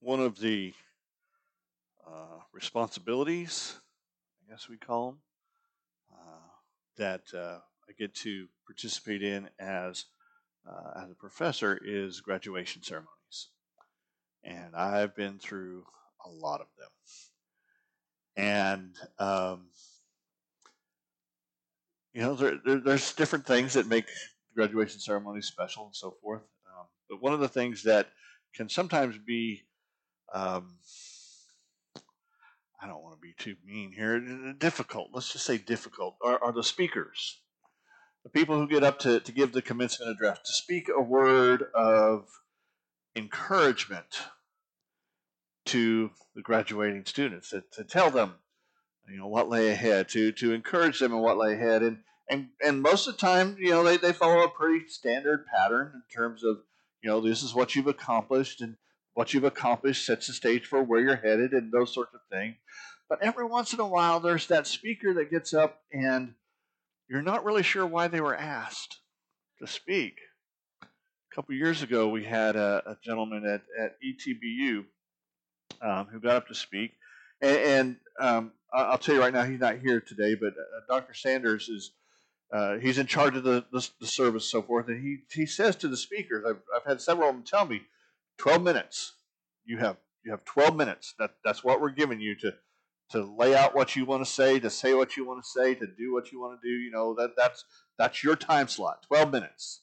one of the uh, responsibilities, I guess we call them, uh, that uh, I get to participate in as uh, as a professor is graduation ceremonies, and I've been through a lot of them, and um, you know there, there, there's different things that make graduation ceremonies special and so forth. Um, but one of the things that can sometimes be um, I don't want to be too mean here. Difficult. Let's just say difficult. Are, are the speakers, the people who get up to, to give the commencement address, to speak a word of encouragement to the graduating students, to, to tell them, you know, what lay ahead, to to encourage them in what lay ahead, and and and most of the time, you know, they, they follow a pretty standard pattern in terms of, you know, this is what you've accomplished, and what you've accomplished sets the stage for where you're headed and those sorts of things. But every once in a while, there's that speaker that gets up and you're not really sure why they were asked to speak. A couple years ago, we had a, a gentleman at, at ETBU um, who got up to speak. And, and um, I'll tell you right now, he's not here today, but uh, Dr. Sanders is. Uh, he's in charge of the, the, the service, so forth, and he, he says to the speakers, I've, I've had several of them tell me, 12 minutes. You have you have 12 minutes. That that's what we're giving you to to lay out what you want to say, to say what you want to say, to do what you want to do. You know that that's that's your time slot. 12 minutes.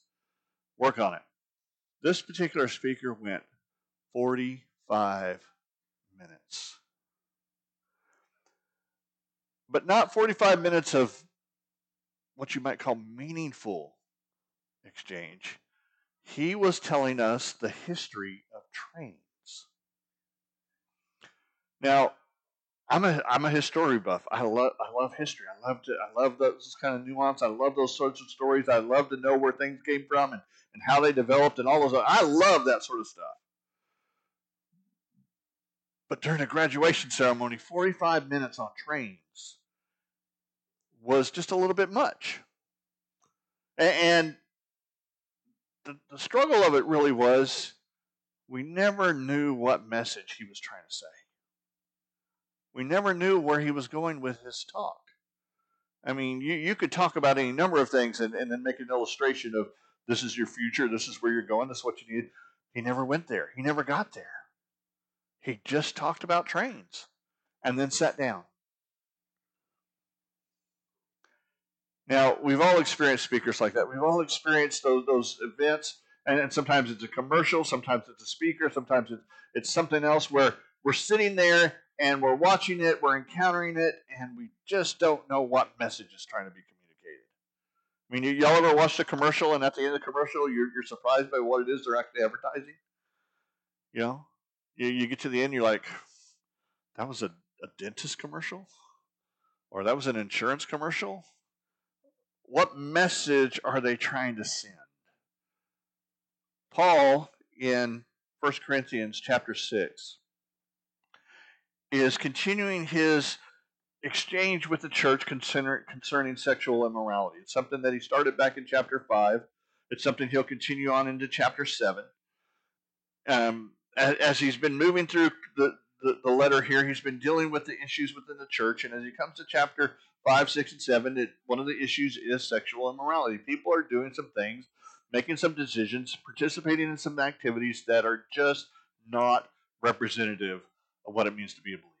Work on it. This particular speaker went 45 minutes. But not 45 minutes of what you might call meaningful exchange. He was telling us the history of trains. Now, I'm a I'm a history buff. I love I love history. I love to I love those kind of nuance. I love those sorts of stories. I love to know where things came from and, and how they developed and all those. I love that sort of stuff. But during a graduation ceremony, 45 minutes on trains was just a little bit much. And the, the struggle of it really was we never knew what message he was trying to say. We never knew where he was going with his talk. I mean, you, you could talk about any number of things and, and then make an illustration of this is your future, this is where you're going, this is what you need. He never went there. He never got there. He just talked about trains and then sat down. Now, we've all experienced speakers like that. We've all experienced those, those events, and, and sometimes it's a commercial, sometimes it's a speaker, sometimes it's, it's something else where we're sitting there and we're watching it, we're encountering it, and we just don't know what message is trying to be communicated. I mean, y'all ever watched a commercial, and at the end of the commercial, you're, you're surprised by what it is they're actually advertising? You know, you, you get to the end, you're like, that was a, a dentist commercial? Or that was an insurance commercial? what message are they trying to send? Paul in 1 Corinthians chapter 6 is continuing his exchange with the church concerning sexual immorality. It's something that he started back in chapter 5. It's something he'll continue on into chapter 7. Um, as he's been moving through the, the, the letter here, he's been dealing with the issues within the church. And as he comes to chapter 5, 6, and 7, it, one of the issues is sexual immorality. People are doing some things, making some decisions, participating in some activities that are just not representative of what it means to be a believer.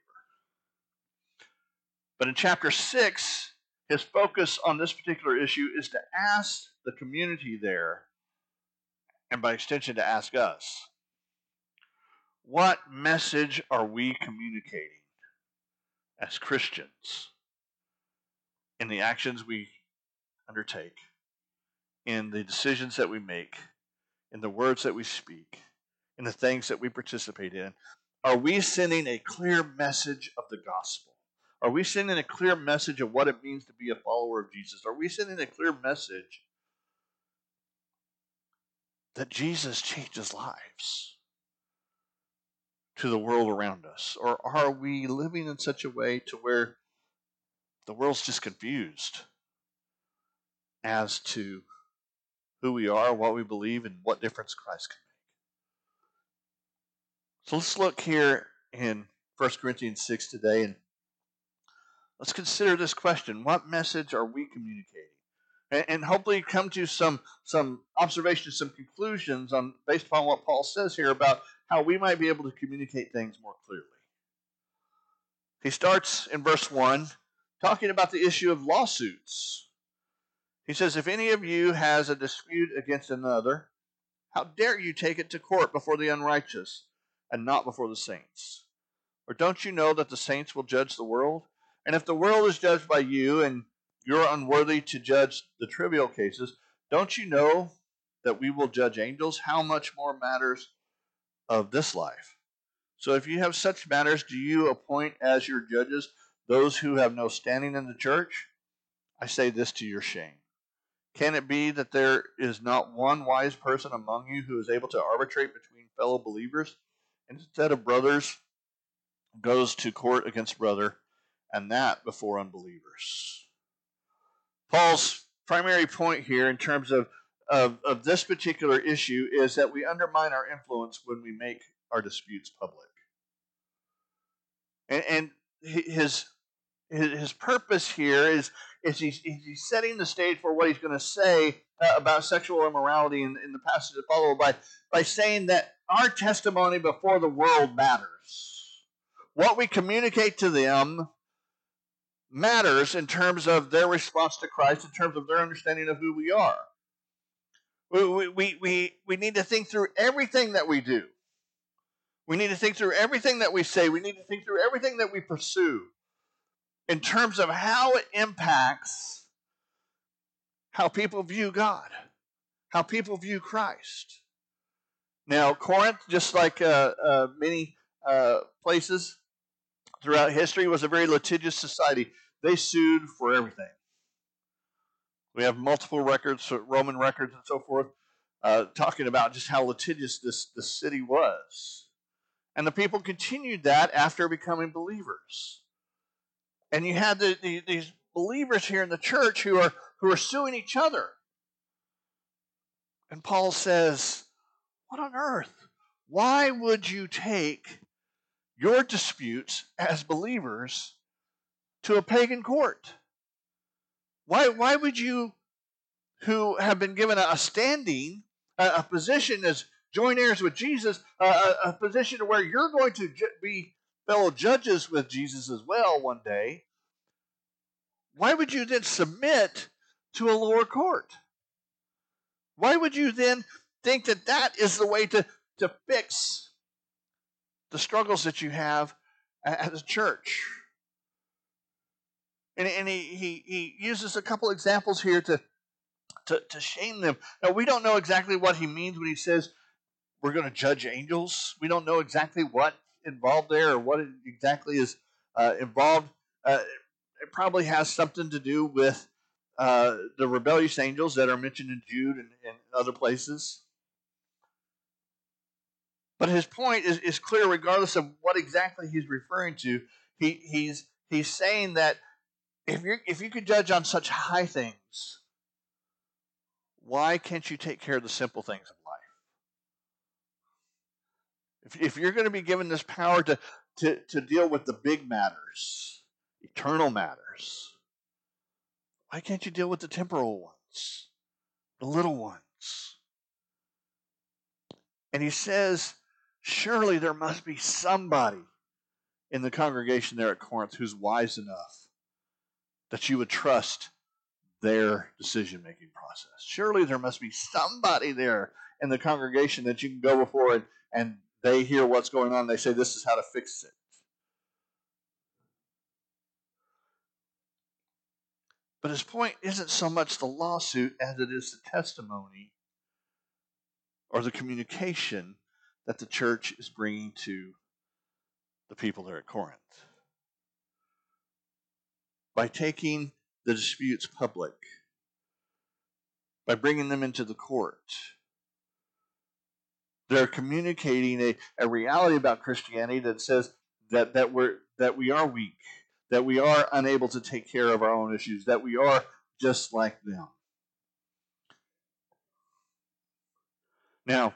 But in chapter 6, his focus on this particular issue is to ask the community there, and by extension to ask us, what message are we communicating as Christians in the actions we undertake, in the decisions that we make, in the words that we speak, in the things that we participate in? Are we sending a clear message of the gospel? Are we sending a clear message of what it means to be a follower of Jesus? Are we sending a clear message that Jesus changes lives? to the world around us? Or are we living in such a way to where the world's just confused as to who we are, what we believe, and what difference Christ can make? So let's look here in 1 Corinthians 6 today and let's consider this question What message are we communicating? And, and hopefully come to some, some observations, some conclusions on based upon what Paul says here about how we might be able to communicate things more clearly. He starts in verse 1 talking about the issue of lawsuits. He says, If any of you has a dispute against another, how dare you take it to court before the unrighteous and not before the saints? Or don't you know that the saints will judge the world? And if the world is judged by you and you're unworthy to judge the trivial cases, don't you know that we will judge angels? How much more matters of this life? So if you have such matters, do you appoint as your judges those who have no standing in the church? I say this to your shame. Can it be that there is not one wise person among you who is able to arbitrate between fellow believers? Instead of brothers, goes to court against brother, and that before unbelievers. Paul's primary point here in terms of, of, of this particular issue is that we undermine our influence when we make our disputes public. And, and his, his purpose here is, is he's, he's setting the stage for what he's going to say uh, about sexual immorality in, in the passage that follow by, by saying that our testimony before the world matters. What we communicate to them matters in terms of their response to Christ, in terms of their understanding of who we are. We, we, we, we need to think through everything that we do. We need to think through everything that we say. We need to think through everything that we pursue in terms of how it impacts how people view God, how people view Christ. Now, Corinth, just like uh, uh, many uh, places throughout history, was a very litigious society. They sued for everything. We have multiple records, Roman records and so forth, uh, talking about just how litigious this, this city was. And the people continued that after becoming believers. And you had the, the, these believers here in the church who are, who are suing each other. And Paul says, What on earth? Why would you take your disputes as believers to a pagan court? Why, why would you, who have been given a standing, a, a position as joint heirs with Jesus, a, a position where you're going to ju- be fellow judges with Jesus as well one day, why would you then submit to a lower court? Why would you then think that that is the way to, to fix the struggles that you have as a church? And, and he, he, he uses a couple examples here to, to, to shame them. Now, we don't know exactly what he means when he says we're going to judge angels. We don't know exactly what involved there or what exactly is uh, involved. Uh, it probably has something to do with uh, the rebellious angels that are mentioned in Jude and, and other places. But his point is, is clear regardless of what exactly he's referring to. He, he's, he's saying that if, you if you could judge on such high things, why can't you take care of the simple things of life? If, if you're going to be given this power to, to, to deal with the big matters, eternal matters, why can't you deal with the temporal ones, the little ones? And he says, surely there must be somebody in the congregation there at Corinth who's wise enough that you would trust their decision making process. Surely there must be somebody there in the congregation that you can go before and, and they hear what's going on. They say, This is how to fix it. But his point isn't so much the lawsuit as it is the testimony or the communication that the church is bringing to the people there at Corinth. By taking the disputes public, by bringing them into the court, they're communicating a, a reality about Christianity that says that, that we're that we are weak, that we are unable to take care of our own issues, that we are just like them. Now,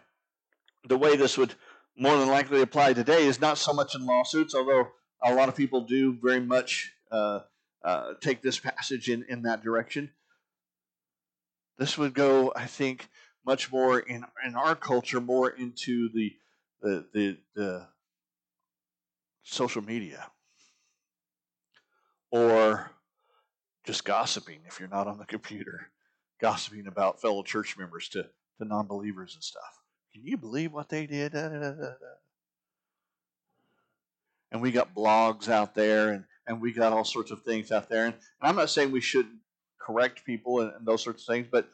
the way this would more than likely apply today is not so much in lawsuits, although a lot of people do very much uh, uh, take this passage in, in that direction. This would go, I think, much more in in our culture, more into the the the, the social media or just gossiping if you're not on the computer, gossiping about fellow church members to, to non believers and stuff. Can you believe what they did? Da, da, da, and we got blogs out there and, and we got all sorts of things out there. And, and I'm not saying we shouldn't correct people and, and those sorts of things, but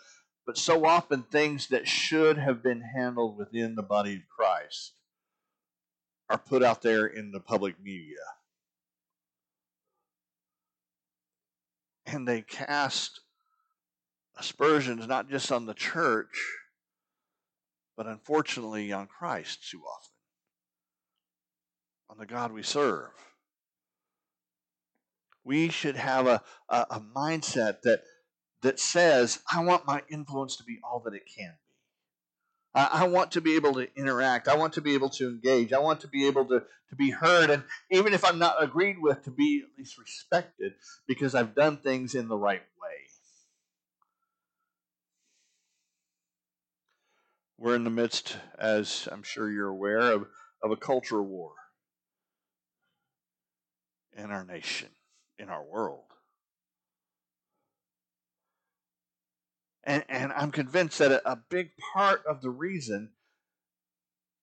but so often things that should have been handled within the body of Christ are put out there in the public media. And they cast aspersions not just on the church, but unfortunately on Christ too often, on the God we serve. We should have a, a, a mindset that that says, I want my influence to be all that it can be. I, want to be able to interact. I want to be able to engage. I want to be able to, to be heard. And even if I'm not agreed with, to be at least respected because I've done things in the right way. We're in the midst, as I'm sure you're aware, of, of a culture war in our nation, in our world. And, and I'm convinced that a, a big part of the reason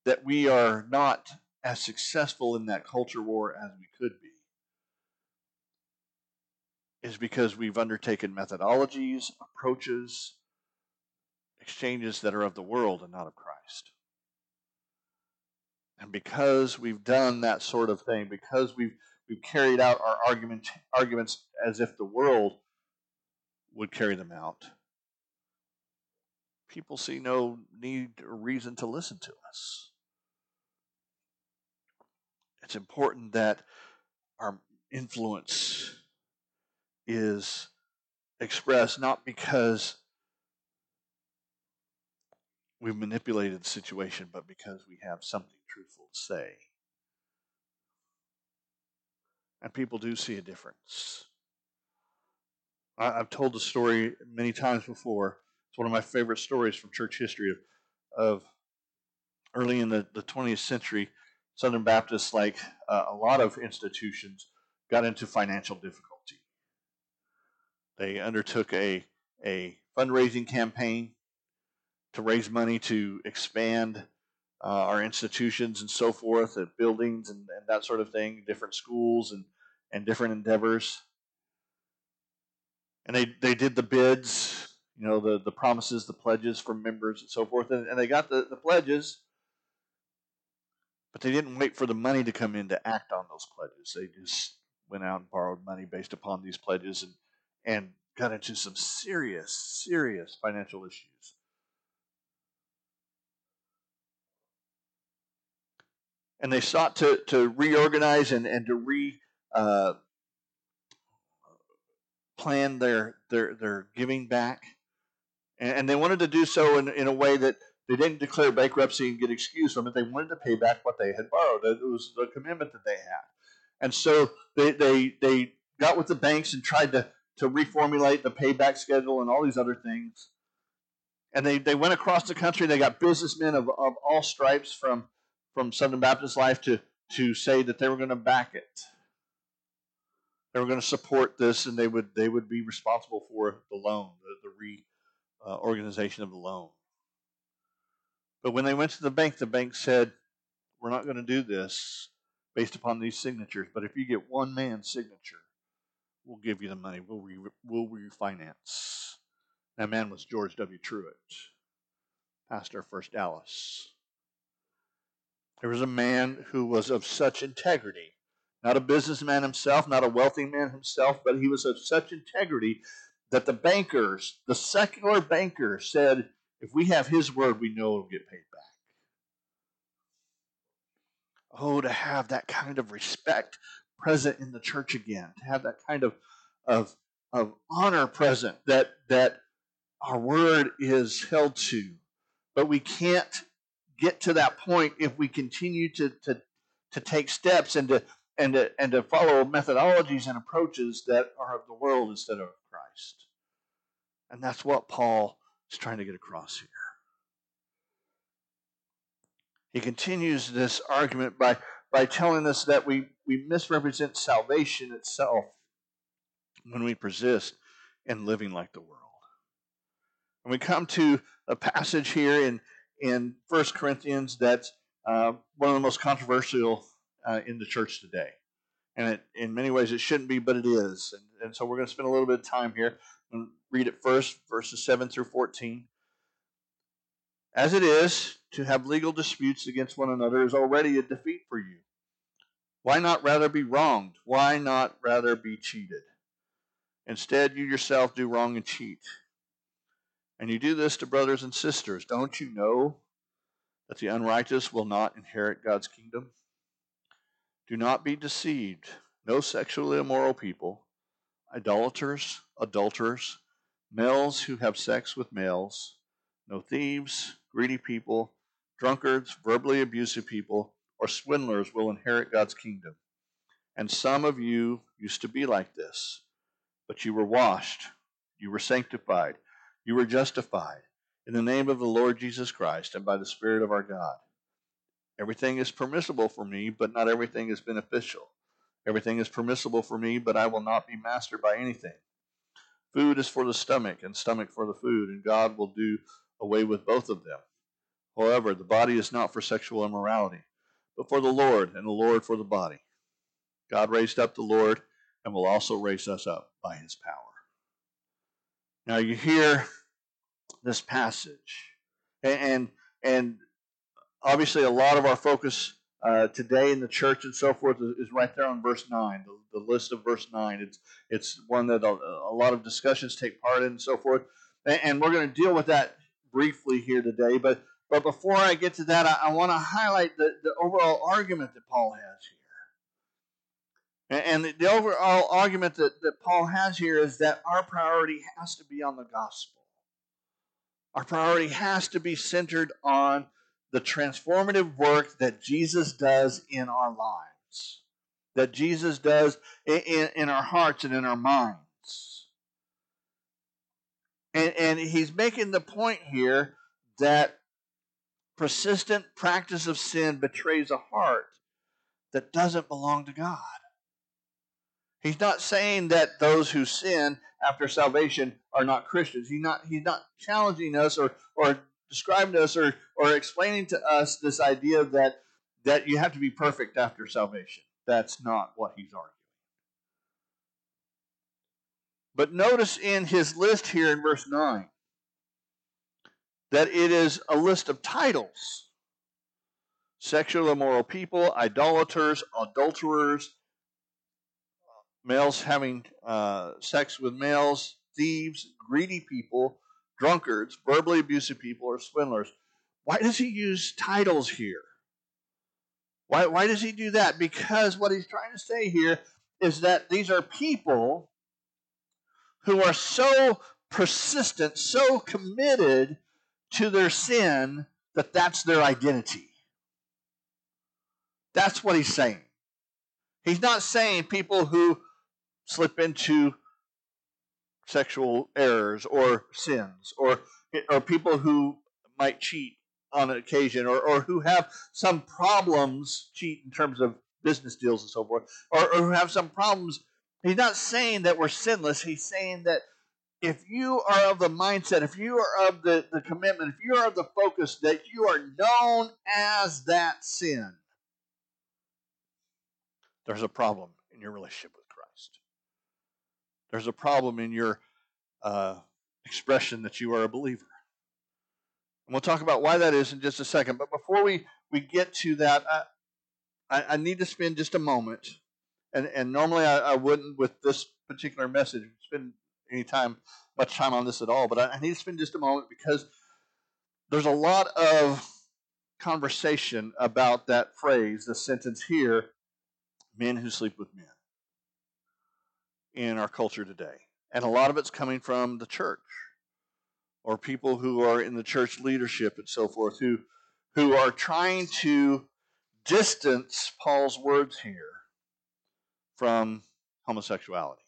that we are not as successful in that culture war as we could be is because we've undertaken methodologies, approaches, exchanges that are of the world and not of Christ. And because we've done that sort of thing, because we've we've carried out our argument arguments as if the world would carry them out, people see no need or reason to listen to us. It's important that our influence is expressed not because we've manipulated the situation, but because we have something truthful to say. And people do see a difference. I, have told the story many times before it's one of my favorite stories from church history of, of early in the, the 20th century. Southern Baptists, like uh, a lot of institutions, got into financial difficulty. They undertook a, a fundraising campaign to raise money to expand uh, our institutions and so forth, uh, buildings and, and, that sort of thing, different schools and, and different endeavors. And they, they did the bids you know, the, the promises, the pledges from members and so forth. And, and they got the, the pledges, but they didn't wait for the money to come in to act on those pledges. They just went out and borrowed money based upon these pledges and, and got into some serious, serious financial issues. And they sought to, to reorganize and, and to re uh, plan their, their, their giving back and, and they wanted to do so in, in a way that they didn't declare bankruptcy and get excused from it. They wanted to pay back what they had borrowed. It was the commitment that they had. And so they, they, they got with the banks and tried to, to reformulate the payback schedule and all these other things. And they, they went across the country. They got businessmen of, of all stripes from, from Southern Baptist Life to, to say that they were going to back it. They were going to support this, and they would they would be responsible for the loan, the, the re uh, of the loan. But when they went to the bank, the bank said, We're not going to do this based upon these signatures, but if you get one man's signature, we'll give you the money. We'll, re- we'll refinance. That man was George W. Truett, pastor of First Dallas. There was a man who was of such integrity, not a businessman himself, not a wealthy man himself, but he was of such integrity that the bankers, the secular bankers, said, if we have his word, we know it'll get paid back. Oh, to have that kind of respect present in the church again, to have that kind of, of, of honor present that, that our word is held to. But we can't get to that point if we continue to, to, to take steps and to, and, to, and to follow methodologies and approaches that are of the world instead of Christ. And that's what Paul is trying to get across here. He continues this argument by, by telling us that we, we misrepresent salvation itself when we persist in living like the world. And we come to a passage here in, in 1 Corinthians that's uh, one of the most controversial uh, in the church today. And it, in many ways it shouldn't be, but it is. And, and so we're going to spend a little bit of time here and read it first, verses 7 through 14. As it is, to have legal disputes against one another is already a defeat for you. Why not rather be wronged? Why not rather be cheated? Instead, you yourself do wrong and cheat. And you do this to brothers and sisters. Don't you know that the unrighteous will not inherit God's kingdom? Do not be deceived. No sexually immoral people, idolaters, adulterers, males who have sex with males, no thieves, greedy people, drunkards, verbally abusive people, or swindlers will inherit God's kingdom. And some of you used to be like this, but you were washed, you were sanctified, you were justified in the name of the Lord Jesus Christ and by the Spirit of our God. Everything is permissible for me, but not everything is beneficial. Everything is permissible for me, but I will not be mastered by anything. Food is for the stomach, and stomach for the food, and God will do away with both of them. However, the body is not for sexual immorality, but for the Lord, and the Lord for the body. God raised up the Lord and will also raise us up by his power. Now you hear this passage, and and obviously a lot of our focus uh, today in the church and so forth is, right there on verse nine, the, the, list of verse nine. It's it's one that a, a lot of discussions take part in and so forth, and, and we're going to deal with that briefly here today. But but before I get to that, I, I want to highlight the, the overall argument that Paul has here. And, the, overall argument that, that Paul has here is that our priority has to be on the gospel. Our priority has to be centered on the transformative work that Jesus does in our lives, that Jesus does in, in, in our hearts and in our minds. And, and he's making the point here that persistent practice of sin betrays a heart that doesn't belong to God. He's not saying that those who sin after salvation are not Christians. He's not, he's not challenging us or, or describing us or, or explaining to us this idea that, that you have to be perfect after salvation. That's not what he's arguing. But notice in his list here in verse 9 that it is a list of titles sexual immoral people, idolaters, adulterers, males having uh, sex with males, thieves, greedy people, drunkards, verbally abusive people, or swindlers. Why does he use titles here? Why, why does he do that? Because what he's trying to say here is that these are people who are so persistent, so committed to their sin that that's their identity. That's what he's saying. He's not saying people who slip into sexual errors or sins or, or people who might cheat on occasion or, or who have some problems, cheat in terms of business deals and so forth, or, or who have some problems He's not saying that we're sinless. He's saying that if you are of the mindset, if you are of the, the commitment, if you are of the focus that you are known as that sin, there's a problem in your relationship with. There's a problem in your uh, expression that you are a believer. And we'll talk about why that is in just a second. But before we, we get to that, I, I, I need to spend just a moment and and normally I, I wouldn't with this particular message spend any time much time on this at all, but I, I need to spend just a moment because there's a lot of conversation about that phrase, the sentence here, men who sleep with men in our culture today. And a lot of it's coming from the church or people who are in the church leadership and so forth who who are trying to distance Paul's words here from homosexuality,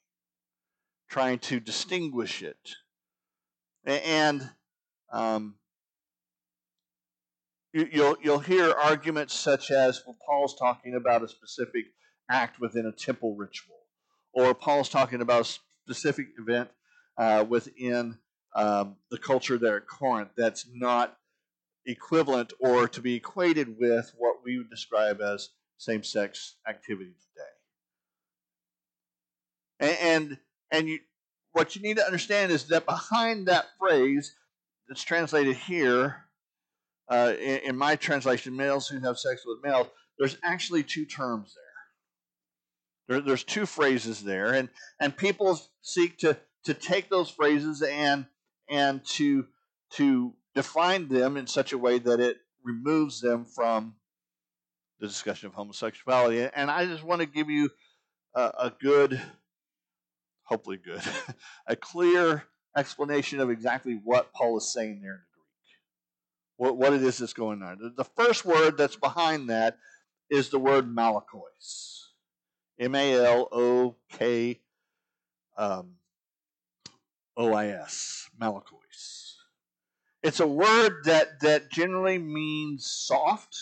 trying to distinguish it. And um, you, will you'll hear arguments such as, well, Paul's talking about a specific act within a temple ritual, or Paul's talking about a specific event uh, within um, the culture there at Corinth that's not equivalent or to be equated with what we would describe as same-sex activity today. And and, and you, what you need to understand is that behind that phrase that's translated here uh, in, in, my translation, males who have sex with males, there's actually two terms there. There. There's two phrases there, and and people seek to to take those phrases and and to to define them in such a way that it removes them from the discussion of homosexuality. And I just want to give you a, a good, hopefully good, a clear explanation of exactly what Paul is saying there in the Greek. what, what it is that's going on. The, the first word that's behind that is the word malakos. M A L O K um, O I S. Malakos. It's a word that, that generally means soft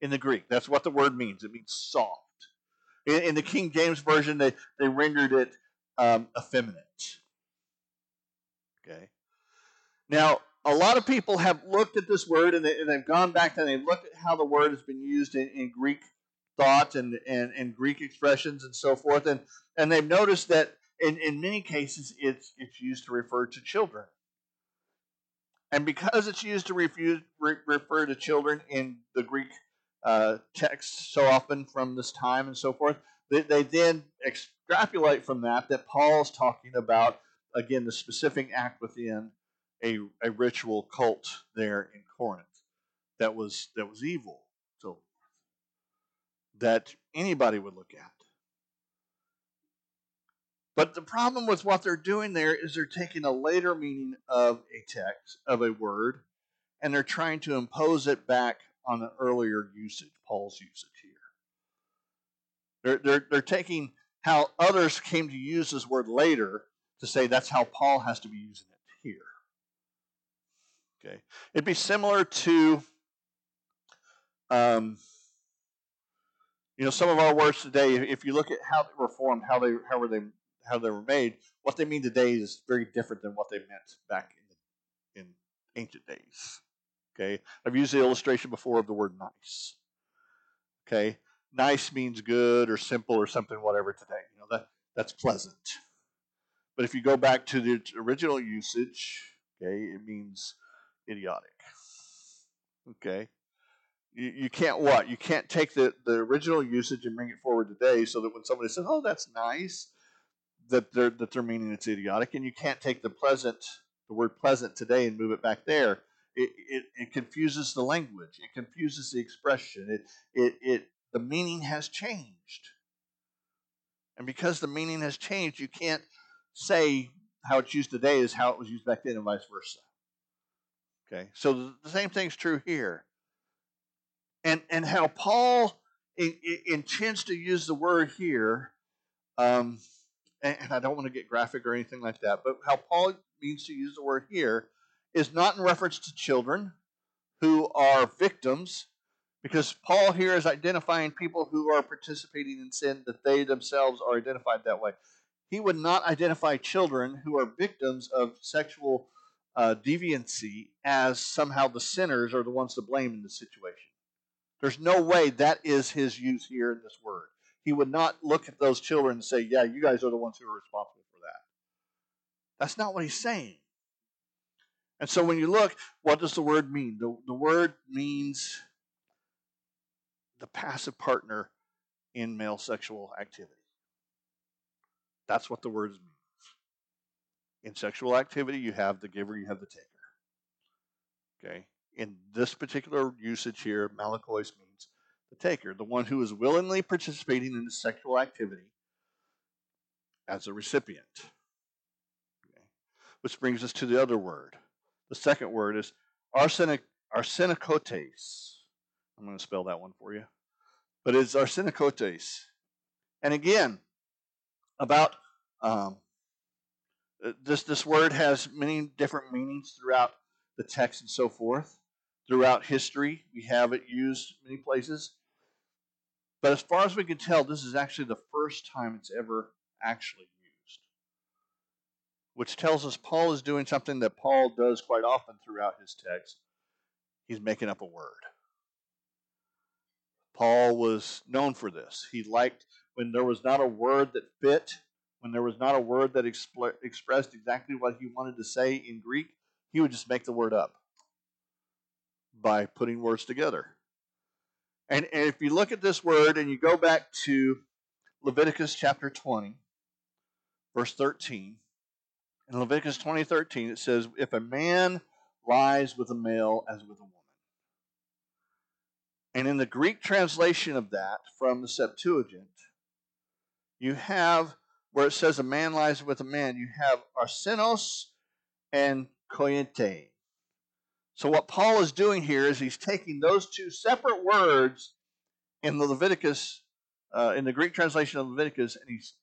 in the Greek. That's what the word means. It means soft. In, in the King James Version, they, they rendered it um, effeminate. Okay. Now, a lot of people have looked at this word and, they, have gone back and they've looked at how the word has been used in, in Greek thought and, and, and, Greek expressions and so forth. And, and they've noticed that in, in many cases it's, it's used to refer to children. And because it's used to refuse, re, refer to children in the Greek uh, text so often from this time and so forth, they, they then extrapolate from that that Paul's talking about, again, the specific act within a, a ritual cult there in Corinth that was that was evil, that anybody would look at. But the problem with what they're doing there is they're taking a later meaning of a text, of a word, and they're trying to impose it back on an earlier usage, Paul's usage here. They're, they're, they're taking how others came to use this word later to say that's how Paul has to be using it here. Okay, it'd be similar to, um, you know, some of our words today. If you look at how they were formed, how they how were they how they were made, what they mean today is very different than what they meant back in in ancient days. Okay, I've used the illustration before of the word nice. Okay, nice means good or simple or something whatever today. You know that that's pleasant. But if you go back to the original usage, okay, it means idiotic. Okay? You, you can't what? You can't take the, the original usage and bring it forward today so that when somebody says, oh, that's nice, that they're, that they're meaning it's idiotic. And you can't take the pleasant, the word pleasant today and move it back there. It, it, it confuses the language. It confuses the expression. It, it, it, the meaning has changed. And because the meaning has changed, you can't say how it's used today is how it was used back then and vice versa. Okay, so the same thing's true here. And and how Paul in, in, intends to use the word here, um, and, and I don't want to get graphic or anything like that, but how Paul means to use the word here is not in reference to children who are victims, because Paul here is identifying people who are participating in sin that they themselves are identified that way. He would not identify children who are victims of sexual uh, deviancy as somehow the sinners are the ones to blame in the situation. There's no way that is his use here in this word. He would not look at those children and say, Yeah, you guys are the ones who are responsible for that. That's not what he's saying. And so when you look, what does the word mean? The, the word means the passive partner in male sexual activity. That's what the words mean. In sexual activity, you have the giver, you have the taker. Okay? In this particular usage here, malakos means the taker, the one who is willingly participating in the sexual activity as a recipient. Okay? Which brings us to the other word. The second word is arsenic, arsenokoites. I'm going to spell that one for you. But it's arsenokoites. And again, about um, this this word has many different meanings throughout the text and so forth. Throughout history, we have it used many places. But as far as we can tell, this is actually the first time it's ever actually used. Which tells us Paul is doing something that Paul does quite often throughout his text. He's making up a word. Paul was known for this. He liked when there was not a word that fit, when there was not a word that expl- expressed exactly what he wanted to say in Greek, he would just make the word up by putting words together. And, and if you look at this word and you go back to Leviticus chapter 20, verse 13, in Leviticus 20, 13, it says, If a man lies with a male as with a woman. And in the Greek translation of that from the Septuagint, you have where it says a man lies with a man, you have arsenos and kointe. So what Paul is doing here is he's taking those two separate words in the Leviticus, uh, in the Greek translation of Leviticus, and he's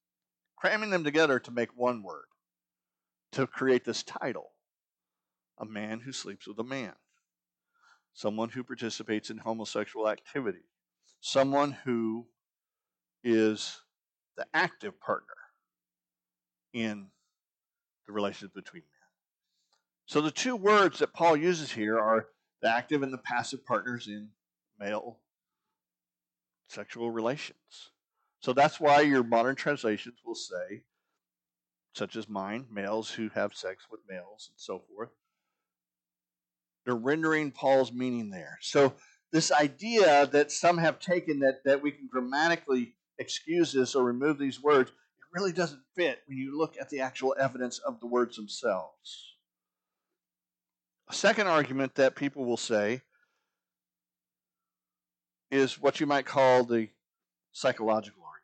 cramming them together to make one word, to create this title a man who sleeps with a man, someone who participates in homosexual activity, someone who is the active partner in the relationship between men. So the two words that Paul uses here are the active and the passive partners in male sexual relations. So that's why your modern translations will say, such as mine, males who have sex with males and so forth. They're rendering Paul's meaning there. So this idea that some have taken that, that we can grammatically excuse this or remove these words, it really doesn't fit when you look at the actual evidence of the words themselves. A second argument that people will say is what you might call the psychological argument.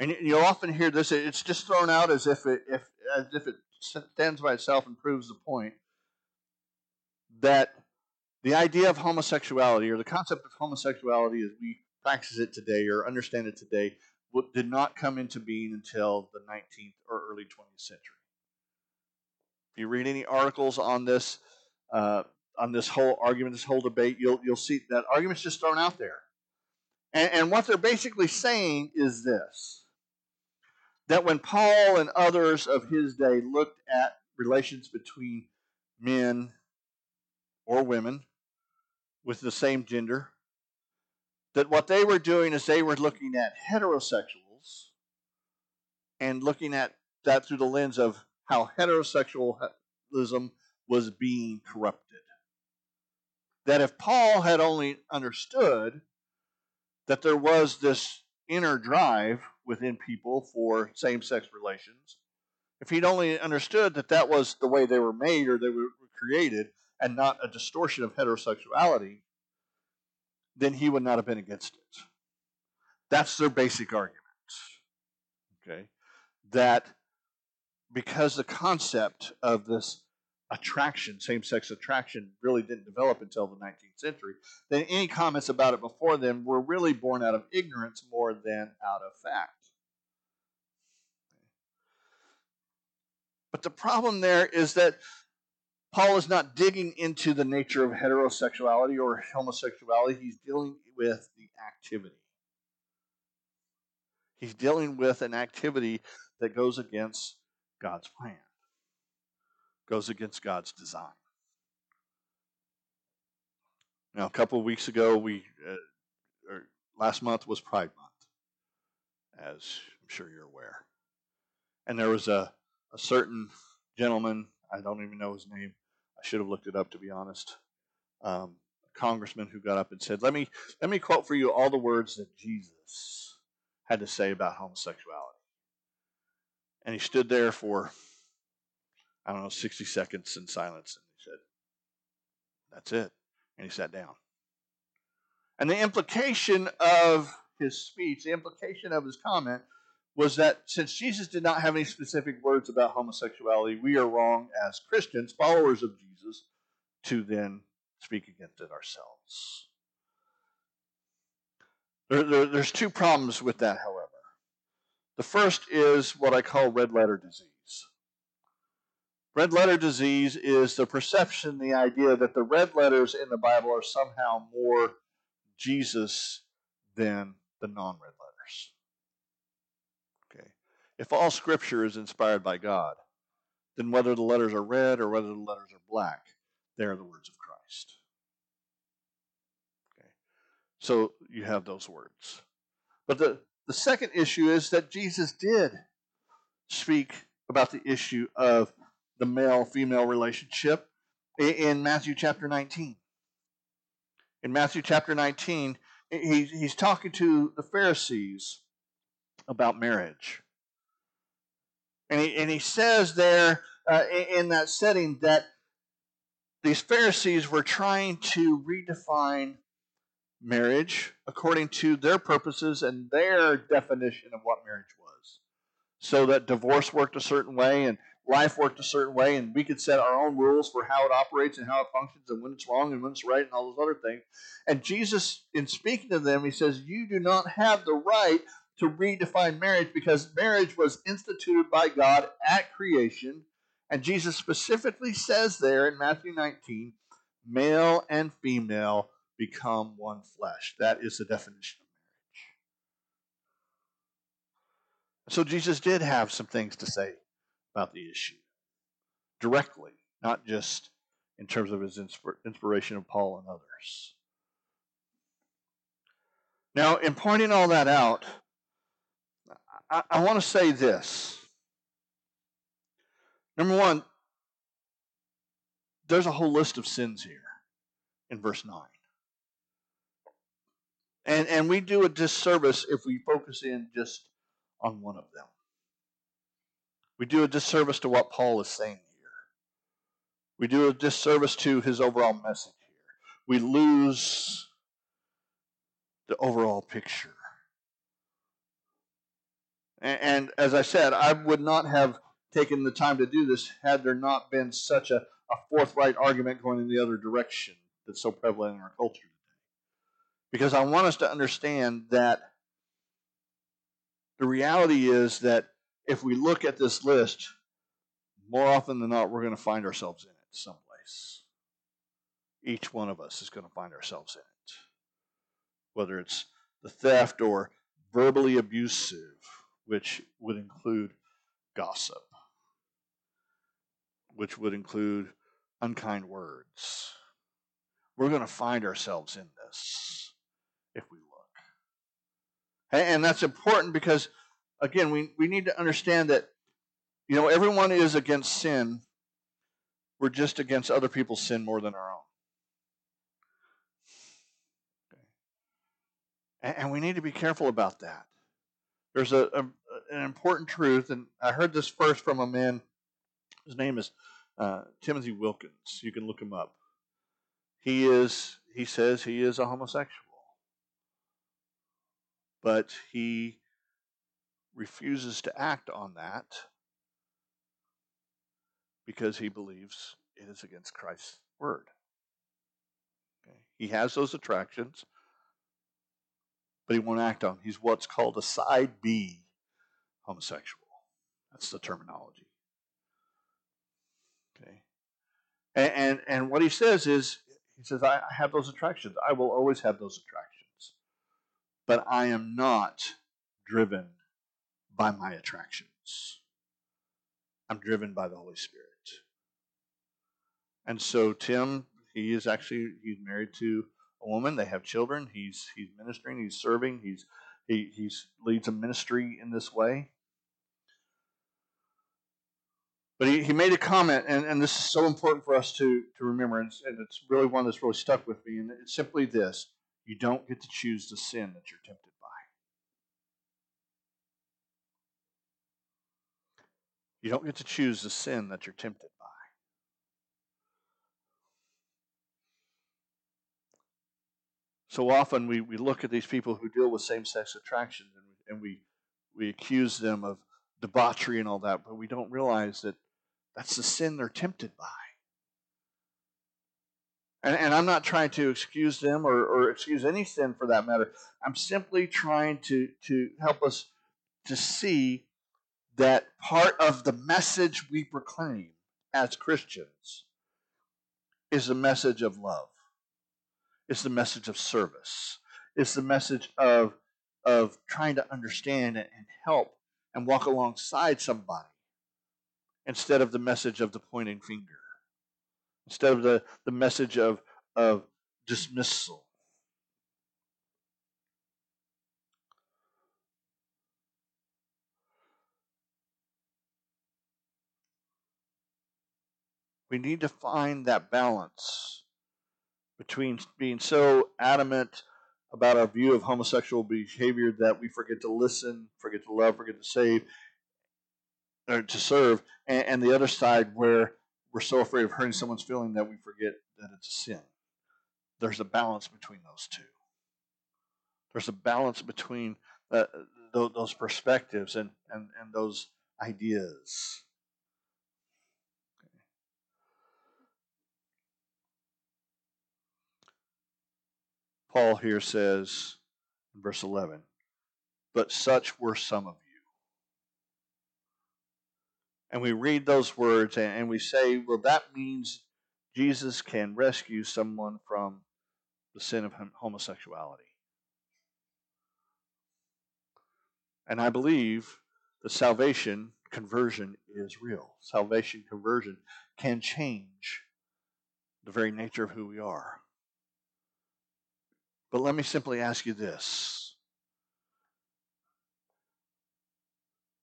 And you'll often hear this, it's just thrown out as if it, if, as if it stands by itself and proves the point that the idea of homosexuality or the concept of homosexuality as we practice it today or understand it today did not come into being until the 19th or early 20th century. If you read any articles on this, uh, on this whole argument, this whole debate, you'll you'll see that argument's just thrown out there. And, and what they're basically saying is this: that when Paul and others of his day looked at relations between men or women with the same gender, that what they were doing is they were looking at heterosexuals and looking at that through the lens of how heterosexualism was being corrupted. That if Paul had only understood that there was this inner drive within people for same sex relations, if he'd only understood that that was the way they were made or they were created and not a distortion of heterosexuality, then he would not have been against it. That's their basic argument. Okay? That because the concept of this attraction, same sex attraction, really didn't develop until the 19th century, then any comments about it before then were really born out of ignorance more than out of fact. But the problem there is that Paul is not digging into the nature of heterosexuality or homosexuality, he's dealing with the activity. He's dealing with an activity that goes against God's plan, goes against God's design. Now, a couple of weeks ago, we uh, or last month was Pride Month, as I'm sure you're aware, and there was a, a certain gentleman. I don't even know his name. I should have looked it up to be honest. Um, a congressman who got up and said, "Let me let me quote for you all the words that Jesus had to say about homosexuality." And he stood there for, I don't know, 60 seconds in silence. And he said, That's it. And he sat down. And the implication of his speech, the implication of his comment, was that since Jesus did not have any specific words about homosexuality, we are wrong as Christians, followers of Jesus, to then speak against it ourselves. There, there, there's two problems with that, however. The first is what I call red letter disease. Red letter disease is the perception, the idea that the red letters in the Bible are somehow more Jesus than the non red letters. Okay. If all scripture is inspired by God, then whether the letters are red or whether the letters are black, they are the words of Christ. Okay. So you have those words. But the, the second issue is that Jesus did speak about the issue of the male female relationship in Matthew chapter 19. In Matthew chapter 19, he's talking to the Pharisees about marriage. And he, and he says there uh, in that setting that these Pharisees were trying to redefine marriage according to their purposes and their definition of what marriage was. So that divorce worked a certain way and life worked a certain way, and we could set our own rules for how it operates and how it functions and when it's wrong and when it's right and all those other things. And Jesus, in speaking to them, he says, You do not have the right to redefine marriage because marriage was instituted by God at creation. And Jesus specifically says there in Matthew 19, male and female become one flesh. That is the definition of marriage. So Jesus did have some things to say about the issue directly, not just in terms of his inspiration of Paul and others. Now, in pointing all that out, I, I want to say this. Number one, there's a whole list of sins here in verse 9. And, and we do a disservice if we focus in just on one of them. We do a disservice to what Paul is saying here. We do a disservice to his overall message here. We lose the overall picture. And, and as I said, I would not have taken the time to do this had there not been such a, a forthright argument going in the other direction that's so prevalent in our culture. Because I want us to understand that the reality is that if we look at this list, more often than not, we're going to find ourselves in it someplace. Each one of us is going to find ourselves in it. Whether it's the theft or verbally abusive, which would include gossip, which would include unkind words. We're going to find ourselves in this if we look. And that's important because again, we, we need to understand that, you know, everyone is against sin. We're just against other people's sin more than our own. Okay. And, we need to be careful about that. There's a, a, an important truth, and I heard this first from a man. His name is uh, Timothy Wilkins. You can look him up. He is, he says, he is a homosexual, but he refuses to act on that because he believes it is against Christ's word. Okay. He has those attractions, but he won't act on. Them. He's what's called a side B homosexual. That's the terminology. Okay. And, and, and what he says is, he says, I have those attractions. I will always have those attractions. But I am not driven by my attractions. I'm driven by the Holy Spirit. And so Tim, he is actually he's married to a woman. They have children. He's he's ministering. He's serving. He's he he's leads a ministry in this way. But he, he made a comment, and, and this is so important for us to, to remember, and, and it's really one that's really stuck with me, and it's simply this you don't get to choose the sin that you're tempted by. You don't get to choose the sin that you're tempted by. So often we, we look at these people who deal with same sex attraction and, and we, we accuse them of debauchery and all that, but we don't realize that that's the sin they're tempted by. And, and I'm not trying to excuse them or, or excuse any sin for that matter. I'm simply trying to, to help us to see that part of the message we proclaim as Christians is the message of love. It's the message of service. It's the message of, of trying to understand and help and walk alongside somebody instead of the message of the pointing finger, instead of the, the message of, of dismissal. We need to find that balance between being so adamant about our view of homosexual behavior that we forget to listen, forget to love, forget to save, or to serve, and, and the other side where we're so afraid of hurting someone's feeling that we forget that it's a sin. There's a balance between those two. There's a balance between uh, those perspectives and, and, and those ideas. Paul here says in verse 11, but such were some of you. And we read those words and we say, well, that means Jesus can rescue someone from the sin of homosexuality. And I believe the salvation conversion is real. Salvation conversion can change the very nature of who we are. But let me simply ask you this.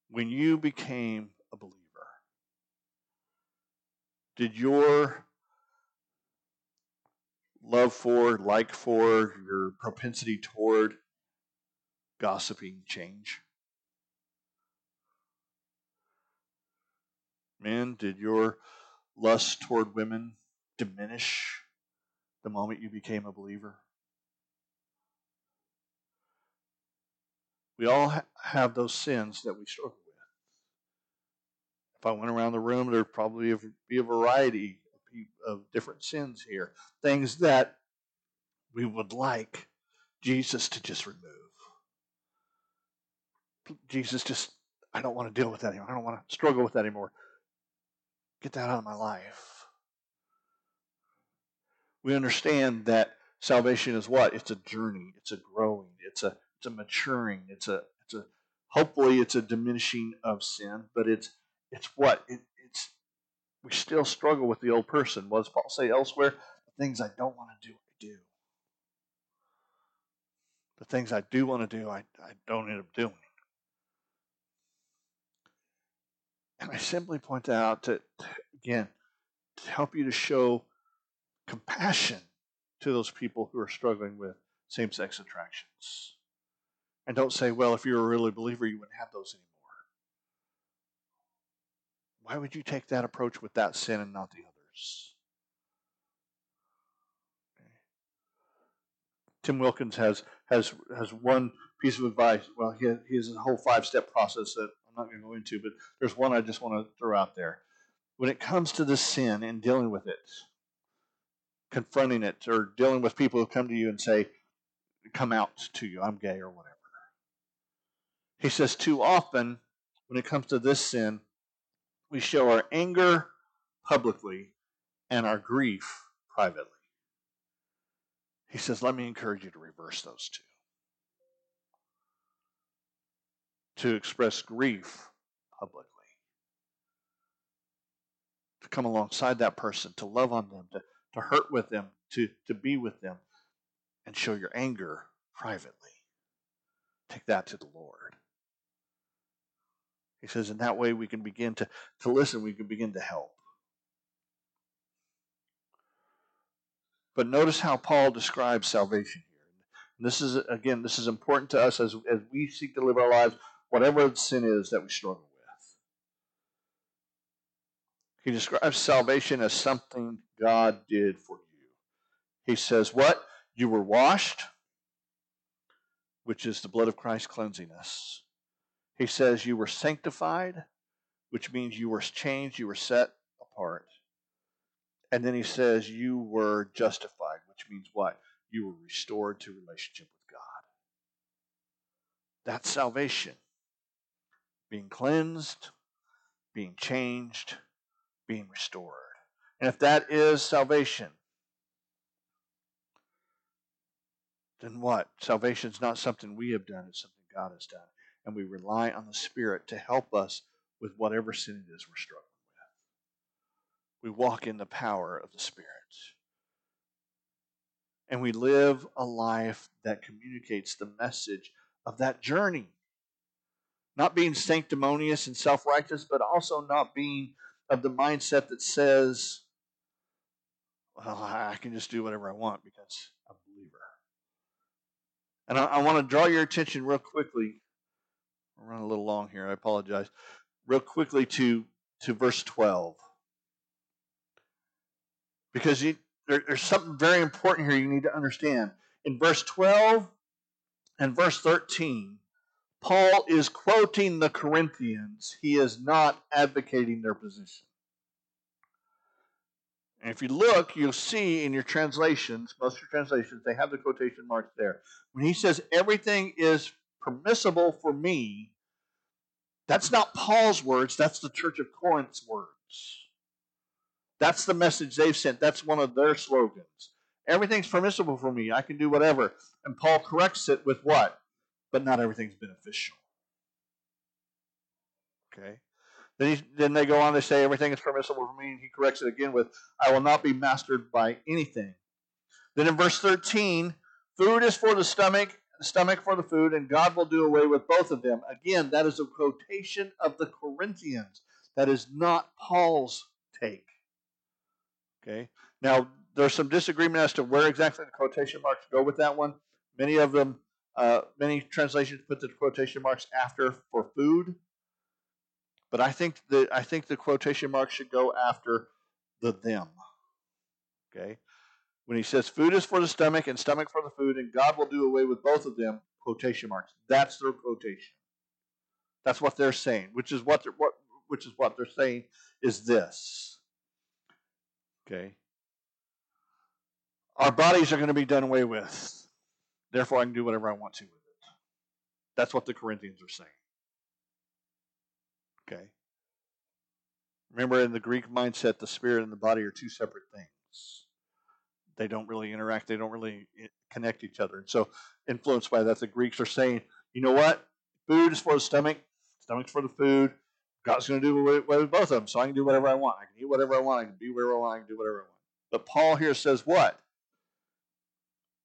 When you became a believer, did your love for, like for, your propensity toward gossiping change? Men, did your lust toward women diminish the moment you became a believer? We all ha- have those sins that we struggle. If I went around the room, there'd probably be a variety of different sins here. Things that we would like Jesus to just remove. Jesus, just, I don't want to deal with that anymore. I don't want to struggle with that anymore. Get that out of my life. We understand that salvation is what? It's a journey, it's a growing, it's a it's a maturing. It's a it's a hopefully it's a diminishing of sin, but it's it's what it, it's we still struggle with the old person. What does Paul say elsewhere? The things I don't want to do, I do. The things I do want to do, I, I don't end up doing. And I simply point out to, again, to help you to show compassion to those people who are struggling with same sex attractions. And don't say, well, if you're a really believer, you wouldn't have those anymore. Why would you take that approach with that sin and not the others? Okay. Tim Wilkins has has has one piece of advice. Well, he has, he has a whole five step process that I'm not going to go into, but there's one I just want to throw out there. When it comes to the sin and dealing with it, confronting it, or dealing with people who come to you and say, "Come out to you, I'm gay" or whatever he says, too often, when it comes to this sin, we show our anger publicly and our grief privately. He says, let me encourage you to reverse those two. To express grief publicly. To come alongside that person, to love on them, to, to hurt with them, to, to be with them, and show your anger privately. Take that to the Lord. He says, in that way we can begin to, to listen, we can begin to help. But notice how Paul describes salvation here. And this is, again, this is important to us as, as we seek to live our lives, whatever sin is that we struggle with. He describes salvation as something God did for you. He says, What? You were washed, which is the blood of Christ cleansing us. He says, You were sanctified, which means you were changed, you were set apart. And then he says, You were justified, which means what? You were restored to relationship with God. That's salvation. Being cleansed, being changed, being restored. And if that is salvation, then what? Salvation is not something we have done, it's something God has done. And we rely on the Spirit to help us with whatever sin it is we're struggling with. We walk in the power of the Spirit. And we live a life that communicates the message of that journey. Not being sanctimonious and self righteous, but also not being of the mindset that says, well, I can just do whatever I want because I'm a believer. And I, I want to draw your attention real quickly. I'm running a little long here. I apologize. Real quickly to to verse 12. Because you, there, there's something very important here you need to understand. In verse 12 and verse 13, Paul is quoting the Corinthians. He is not advocating their position. And if you look, you'll see in your translations, most of your translations, they have the quotation marks there. When he says everything is permissible for me, that's not Paul's words, that's the Church of Corinth's words. That's the message they've sent. That's one of their slogans. Everything's permissible for me. I can do whatever. And Paul corrects it with what? But not everything's beneficial. Okay? Then, he, then they go on to say everything is permissible for me, and he corrects it again with, I will not be mastered by anything. Then in verse 13, food is for the stomach, stomach for the food, and God will do away with both of them. Again, that is a quotation of the Corinthians. That is not Paul's take. Okay? Now, there's some disagreement as to where exactly the quotation marks go with that one. Many of them, uh, many translations put the quotation marks after for food. But I think the I think the quotation marks should go after the them. Okay? When he says food is for the stomach and stomach for the food, and God will do away with both of them, quotation marks. That's their quotation. That's what they're saying, which is what they're what which is what they're saying is this. Okay. Our bodies are going to be done away with. Therefore I can do whatever I want to with it. That's what the Corinthians are saying. Okay. Remember, in the Greek mindset, the spirit and the body are two separate things. They don't really interact, they don't really eh, connect each other. And so, influenced by that, the Greeks are saying, you know what? Food is for the stomach, stomach's for the food. God's going to do away with both of them, so I can do whatever I want. I can eat whatever I want. I can be wherever I want. I can do whatever I want. But Paul here says what?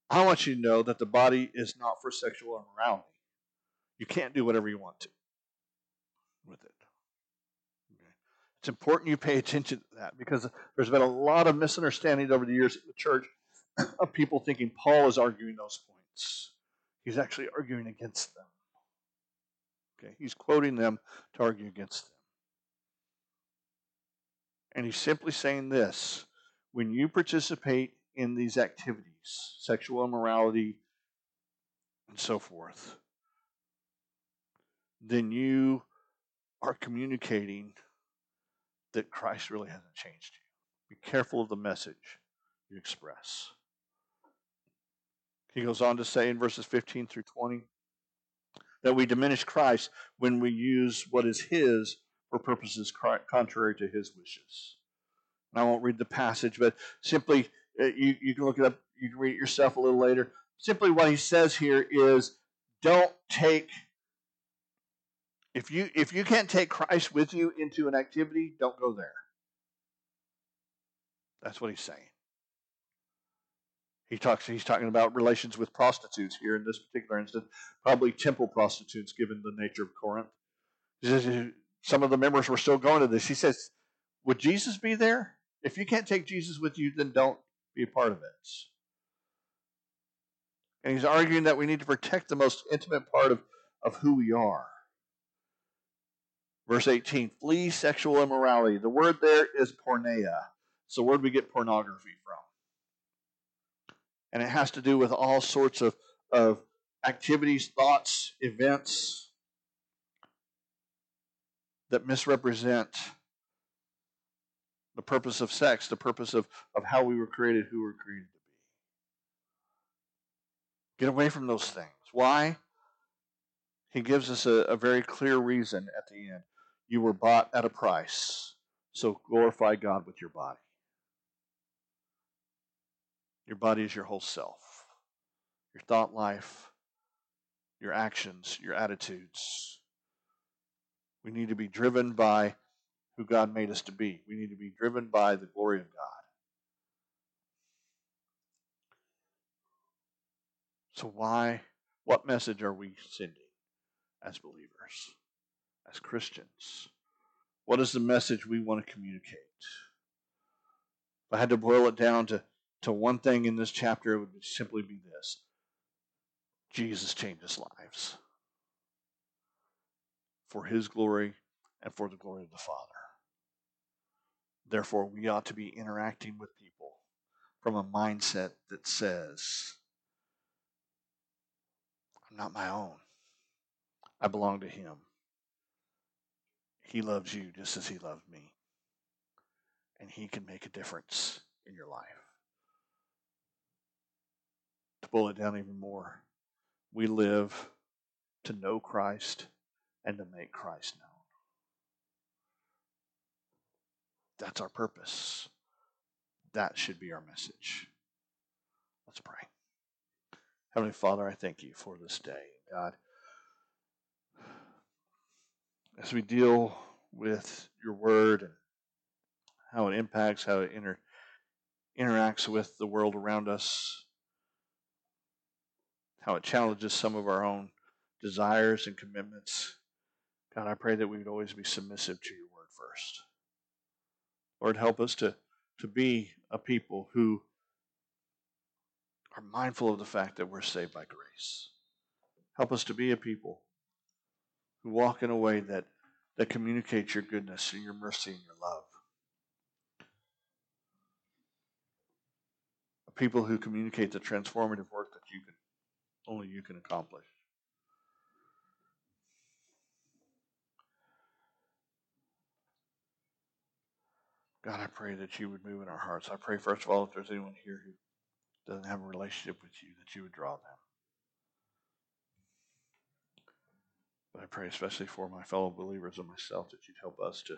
I want you to know that the body is not for sexual immorality. You can't do whatever you want to with it. It's important you pay attention to that because there's been a lot of misunderstanding over the years in the church of people thinking Paul is arguing those points. He's actually arguing against them. Okay, he's quoting them to argue against them. And he's simply saying this when you participate in these activities, sexual immorality, and so forth, then you are communicating that Christ really hasn't changed you. Be careful of the message you express. He goes on to say in verses 15 through 20 that we diminish Christ when we use what is His for purposes contrary to His wishes. And I won't read the passage, but simply, uh, you, you can look it up, you can read it yourself a little later. Simply, what he says here is don't take if you if you can't take Christ with you into an activity, don't go there. That's what he's saying. He talks he's talking about relations with prostitutes here in this particular instance, probably temple prostitutes given the nature of Corinth. Some of the members were still going to this. He says, Would Jesus be there? If you can't take Jesus with you, then don't be a part of it. And he's arguing that we need to protect the most intimate part of, of who we are. Verse 18, flee sexual immorality. The word there is porneia. So where do we get pornography from. And it has to do with all sorts of, of activities, thoughts, events that misrepresent the purpose of sex, the purpose of, of how we were created, who we were created to be. Get away from those things. Why? He gives us a, a very clear reason at the end. You were bought at a price, so glorify God with your body. Your body is your whole self, your thought life, your actions, your attitudes. We need to be driven by who God made us to be. We need to be driven by the glory of God. So, why, what message are we sending as believers, as Christians? What is the message we want to communicate? If I had to boil it down to, to one thing in this chapter, it would simply be this Jesus changes lives for his glory and for the glory of the Father. Therefore, we ought to be interacting with people from a mindset that says, I'm not my own. I belong to Him. He loves you just as He loved me. And He can make a difference in your life. To pull it down even more, we live to know Christ and to make Christ known. That's our purpose. That should be our message. Let's pray. Heavenly Father, I thank you for this day. God, as we deal with your word and how it impacts, how it inter- interacts with the world around us, how it challenges some of our own desires and commitments. God, I pray that we would always be submissive to your word first. Lord, help us to, to be a people who are mindful of the fact that we're saved by grace. Help us to be a people who walk in a way that, that communicates your goodness and your mercy and your love. People who communicate the transformative work that you can only you can accomplish. God, I pray that you would move in our hearts. I pray, first of all, if there's anyone here who doesn't have a relationship with you, that you would draw them. But I pray especially for my fellow believers and myself that you'd help us to,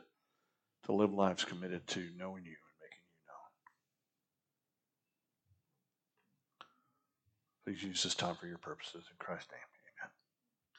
to live lives committed to knowing you and making you known. Please use this time for your purposes. In Christ's name.